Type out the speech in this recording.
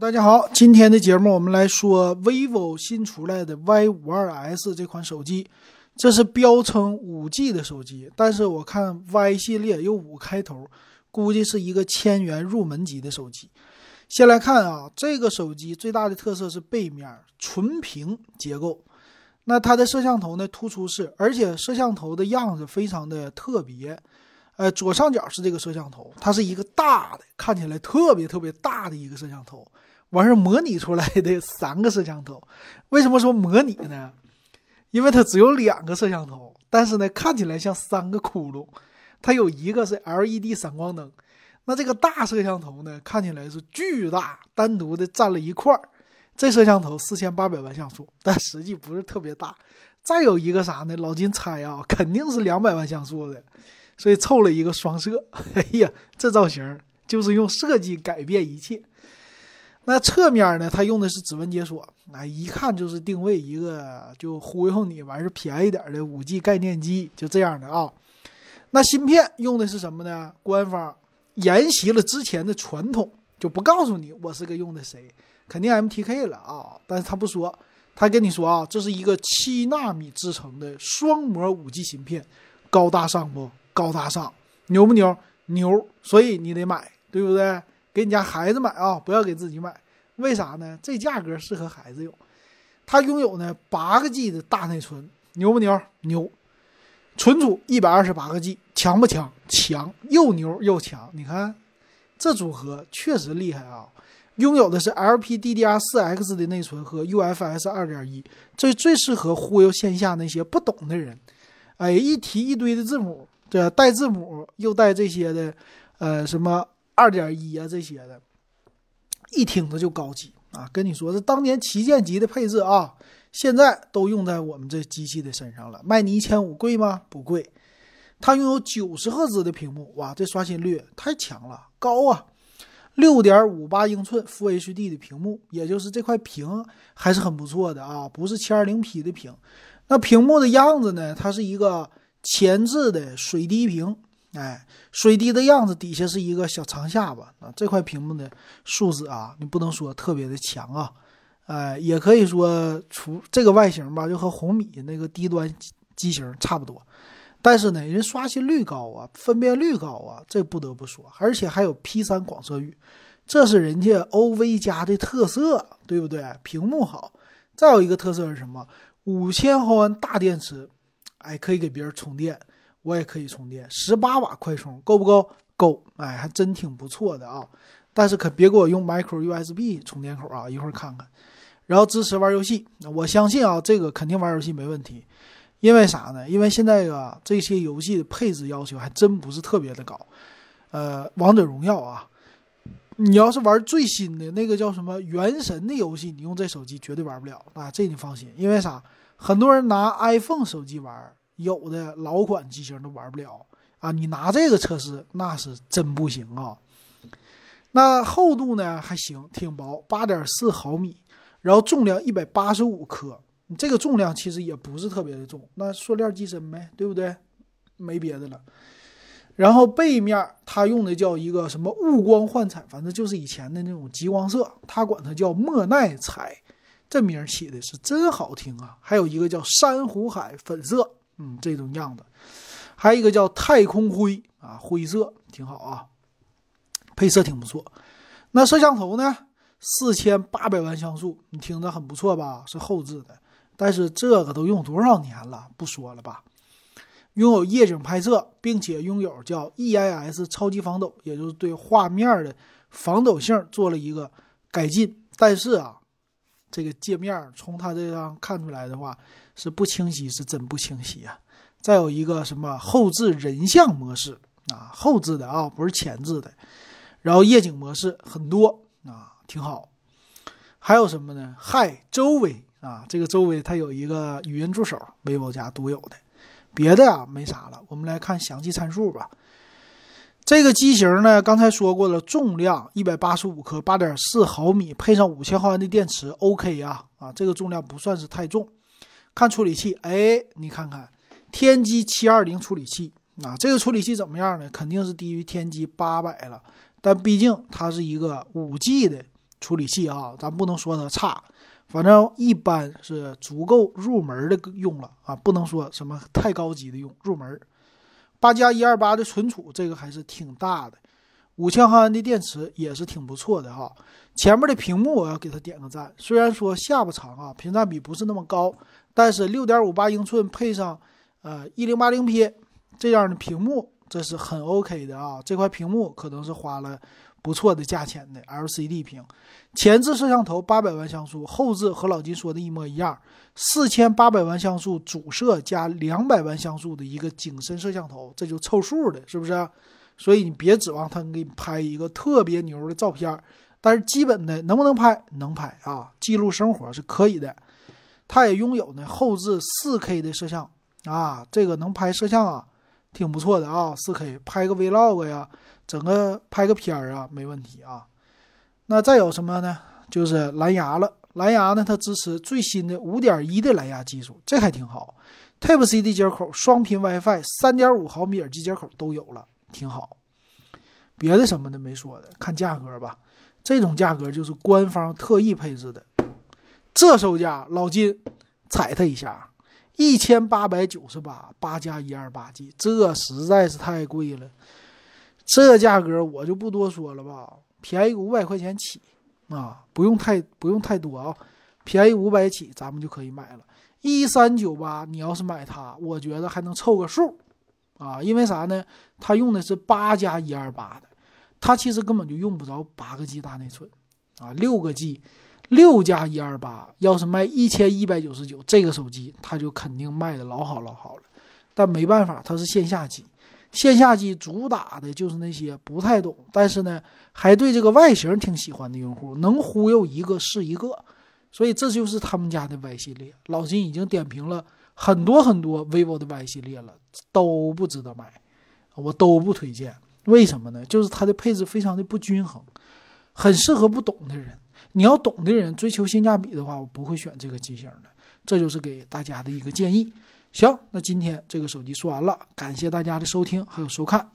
大家好，今天的节目我们来说 vivo 新出来的 Y 五二 S 这款手机，这是标称五 G 的手机，但是我看 Y 系列有五开头，估计是一个千元入门级的手机。先来看啊，这个手机最大的特色是背面纯平结构，那它的摄像头呢突出式，而且摄像头的样子非常的特别。呃，左上角是这个摄像头，它是一个大的，看起来特别特别大的一个摄像头，完事模拟出来的三个摄像头。为什么说模拟呢？因为它只有两个摄像头，但是呢，看起来像三个窟窿。它有一个是 LED 闪光灯，那这个大摄像头呢，看起来是巨大，单独的占了一块儿。这摄像头四千八百万像素，但实际不是特别大。再有一个啥呢？老金猜啊，肯定是两百万像素的。所以凑了一个双摄，哎呀，这造型就是用设计改变一切。那侧面呢，它用的是指纹解锁，那一看就是定位一个就忽悠你，完是便宜点的五 G 概念机，就这样的啊。那芯片用的是什么呢？官方沿袭了之前的传统，就不告诉你我是个用的谁，肯定 MTK 了啊。但是他不说，他跟你说啊，这是一个七纳米制成的双模五 G 芯片，高大上不？高大上，牛不牛？牛，所以你得买，对不对？给你家孩子买啊，不要给自己买。为啥呢？这价格适合孩子用。它拥有呢八个 G 的大内存，牛不牛？牛。存储一百二十八个 G，强不强？强，又牛又强。你看这组合确实厉害啊！拥有的是 LPDDR4X 的内存和 UFS 二点一，这最适合忽悠线下那些不懂的人。哎，一提一堆的字母。这带字母又带这些的，呃，什么二点一啊这些的，一听着就高级啊！跟你说，是当年旗舰级的配置啊，现在都用在我们这机器的身上了。卖你一千五贵吗？不贵。它拥有九十赫兹的屏幕，哇，这刷新率太强了，高啊！六点五八英寸 Full HD 的屏幕，也就是这块屏还是很不错的啊，不是七二零 P 的屏。那屏幕的样子呢？它是一个。前置的水滴屏，哎，水滴的样子，底下是一个小长下巴啊。这块屏幕的素质啊，你不能说特别的强啊，哎，也可以说除这个外形吧，就和红米那个低端机型差不多。但是呢，人刷新率高啊，分辨率高啊，这不得不说，而且还有 P 三广色域，这是人家 OV 家的特色，对不对？屏幕好，再有一个特色是什么？五千毫安大电池。哎，可以给别人充电，我也可以充电，十八瓦快充够不够？够，哎，还真挺不错的啊。但是可别给我用 micro USB 充电口啊，一会儿看看。然后支持玩游戏，我相信啊，这个肯定玩游戏没问题。因为啥呢？因为现在啊，这些游戏的配置要求还真不是特别的高。呃，王者荣耀啊，你要是玩最新的那个叫什么原神的游戏，你用这手机绝对玩不了啊，这你放心。因为啥？很多人拿 iPhone 手机玩，有的老款机型都玩不了啊！你拿这个测试，那是真不行啊。那厚度呢还行，挺薄，八点四毫米，然后重量一百八十五克。你这个重量其实也不是特别的重，那塑料机身呗，对不对？没别的了。然后背面它用的叫一个什么雾光幻彩，反正就是以前的那种极光色，它管它叫莫奈彩。这名起的是真好听啊！还有一个叫珊瑚海粉色，嗯，这种样子，还有一个叫太空灰啊，灰色挺好啊，配色挺不错。那摄像头呢？四千八百万像素，你听着很不错吧？是后置的，但是这个都用多少年了？不说了吧。拥有夜景拍摄，并且拥有叫 EIS 超级防抖，也就是对画面的防抖性做了一个改进。但是啊。这个界面从它这样看出来的话是不清晰，是真不清晰啊！再有一个什么后置人像模式啊，后置的啊，不是前置的。然后夜景模式很多啊，挺好。还有什么呢？嗨，周围啊，这个周围它有一个语音助手，vivo 家独有的。别的啊没啥了，我们来看详细参数吧。这个机型呢，刚才说过了，重量一百八十五克，八点四毫米，配上五千毫安的电池，OK 啊啊，这个重量不算是太重。看处理器，哎，你看看，天玑七二零处理器啊，这个处理器怎么样呢？肯定是低于天玑八百了，但毕竟它是一个五 G 的处理器啊，咱不能说它差，反正一般是足够入门的用了啊，不能说什么太高级的用，入门。八加一二八的存储，这个还是挺大的。五千毫安的电池也是挺不错的哈。前面的屏幕我要给它点个赞，虽然说下巴长啊，屏占比不是那么高，但是六点五八英寸配上呃一零八零 P 这样的屏幕，这是很 OK 的啊。这块屏幕可能是花了不错的价钱的 LCD 屏。前置摄像头八百万像素，后置和老金说的一模一样，四千八百万像素主摄加两百万像素的一个景深摄像头，这就凑数的，是不是？所以你别指望它给你拍一个特别牛的照片，但是基本的能不能拍？能拍啊，记录生活是可以的。它也拥有呢后置 4K 的摄像啊，这个能拍摄像啊，挺不错的啊，4K 拍个 Vlog 呀，整个拍个片儿啊，没问题啊。那再有什么呢？就是蓝牙了，蓝牙呢它支持最新的5.1的蓝牙技术，这还挺好。Type C 的接口，双频 WiFi，三点五毫米耳机接口都有了。挺好，别的什么的没说的，看价格吧。这种价格就是官方特意配置的，这售价老金踩他一下，一千八百九十八，八加一二八 G，这实在是太贵了。这价格我就不多说了吧，便宜五百块钱起啊，不用太不用太多啊，便宜五百起，咱们就可以买了。一三九八，你要是买它，我觉得还能凑个数。啊，因为啥呢？它用的是八加一二八的，它其实根本就用不着八个 G 大内存，啊，六个 G，六加一二八，要是卖一千一百九十九，这个手机它就肯定卖的老好老好了。但没办法，它是线下机，线下机主打的就是那些不太懂，但是呢，还对这个外形挺喜欢的用户，能忽悠一个是一个，所以这就是他们家的 Y 系列。老金已经点评了。很多很多 vivo 的 Y 系列了都不值得买，我都不推荐。为什么呢？就是它的配置非常的不均衡，很适合不懂的人。你要懂的人追求性价比的话，我不会选这个机型的。这就是给大家的一个建议。行，那今天这个手机说完了，感谢大家的收听还有收看。